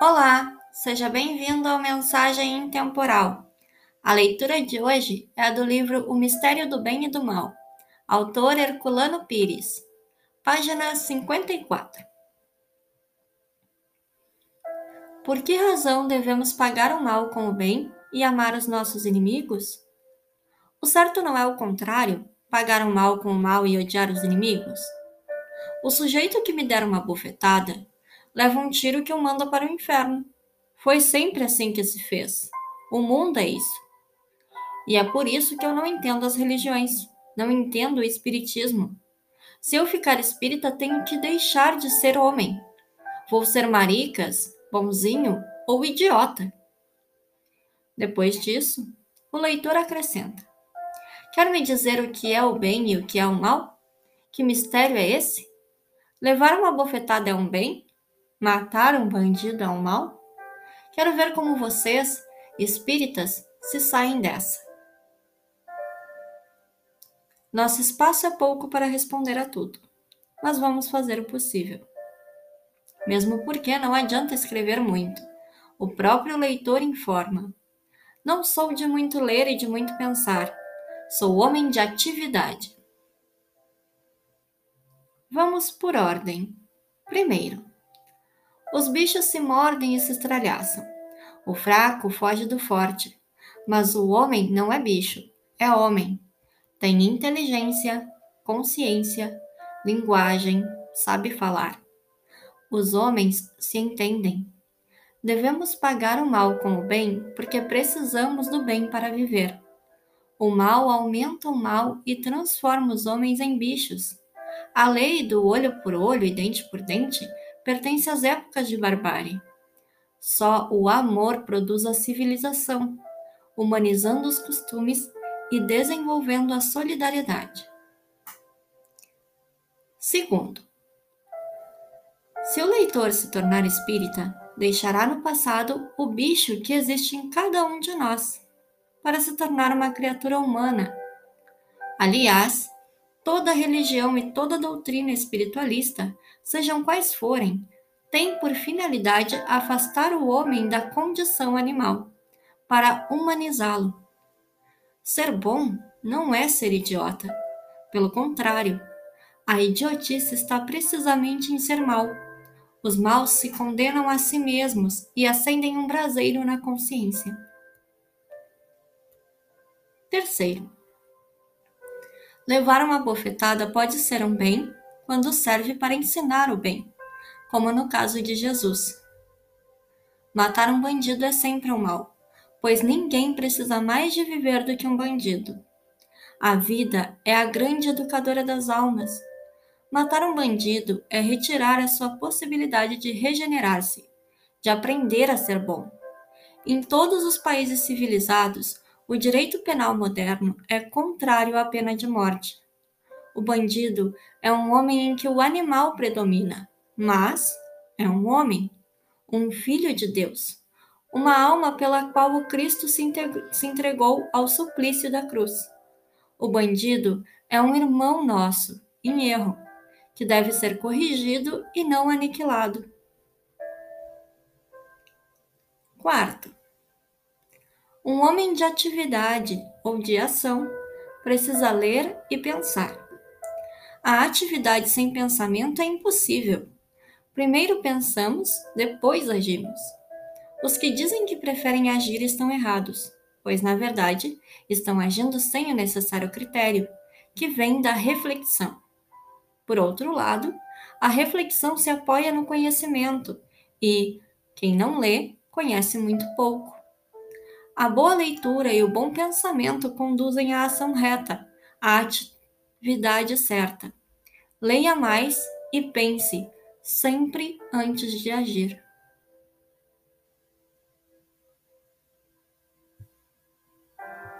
Olá, seja bem-vindo ao Mensagem Intemporal. A leitura de hoje é a do livro O Mistério do Bem e do Mal, autor Herculano Pires, página 54. Por que razão devemos pagar o mal com o bem e amar os nossos inimigos? O certo não é o contrário, pagar o mal com o mal e odiar os inimigos? O sujeito que me der uma bofetada leva um tiro que o manda para o inferno. Foi sempre assim que se fez. O mundo é isso. E é por isso que eu não entendo as religiões, não entendo o espiritismo. Se eu ficar espírita, tenho que deixar de ser homem. Vou ser maricas, bonzinho ou idiota. Depois disso, o leitor acrescenta: Quer me dizer o que é o bem e o que é o mal? Que mistério é esse? Levar uma bofetada é um bem? Matar um bandido é um mal? Quero ver como vocês, espíritas, se saem dessa. Nosso espaço é pouco para responder a tudo, mas vamos fazer o possível. Mesmo porque não adianta escrever muito. O próprio leitor informa. Não sou de muito ler e de muito pensar. Sou homem de atividade. Vamos por ordem. Primeiro, os bichos se mordem e se estralhaçam. O fraco foge do forte. Mas o homem não é bicho, é homem. Tem inteligência, consciência, linguagem, sabe falar. Os homens se entendem. Devemos pagar o mal com o bem porque precisamos do bem para viver. O mal aumenta o mal e transforma os homens em bichos. A lei do olho por olho e dente por dente pertence às épocas de barbárie. Só o amor produz a civilização, humanizando os costumes e desenvolvendo a solidariedade. Segundo, se o leitor se tornar espírita, deixará no passado o bicho que existe em cada um de nós, para se tornar uma criatura humana. Aliás, toda religião e toda doutrina espiritualista, sejam quais forem, tem por finalidade afastar o homem da condição animal, para humanizá-lo. Ser bom não é ser idiota. Pelo contrário, a idiotice está precisamente em ser mal. Os maus se condenam a si mesmos e acendem um braseiro na consciência. Terceiro, Levar uma bofetada pode ser um bem quando serve para ensinar o bem, como no caso de Jesus. Matar um bandido é sempre um mal, pois ninguém precisa mais de viver do que um bandido. A vida é a grande educadora das almas. Matar um bandido é retirar a sua possibilidade de regenerar-se, de aprender a ser bom. Em todos os países civilizados, o direito penal moderno é contrário à pena de morte. O bandido é um homem em que o animal predomina, mas é um homem, um filho de Deus, uma alma pela qual o Cristo se entregou ao suplício da cruz. O bandido é um irmão nosso, em erro, que deve ser corrigido e não aniquilado. Quarto, um homem de atividade ou de ação precisa ler e pensar. A atividade sem pensamento é impossível. Primeiro pensamos, depois agimos. Os que dizem que preferem agir estão errados, pois, na verdade, estão agindo sem o necessário critério, que vem da reflexão. Por outro lado, a reflexão se apoia no conhecimento e quem não lê conhece muito pouco. A boa leitura e o bom pensamento conduzem à ação reta, à atividade certa. Leia mais e pense sempre antes de agir.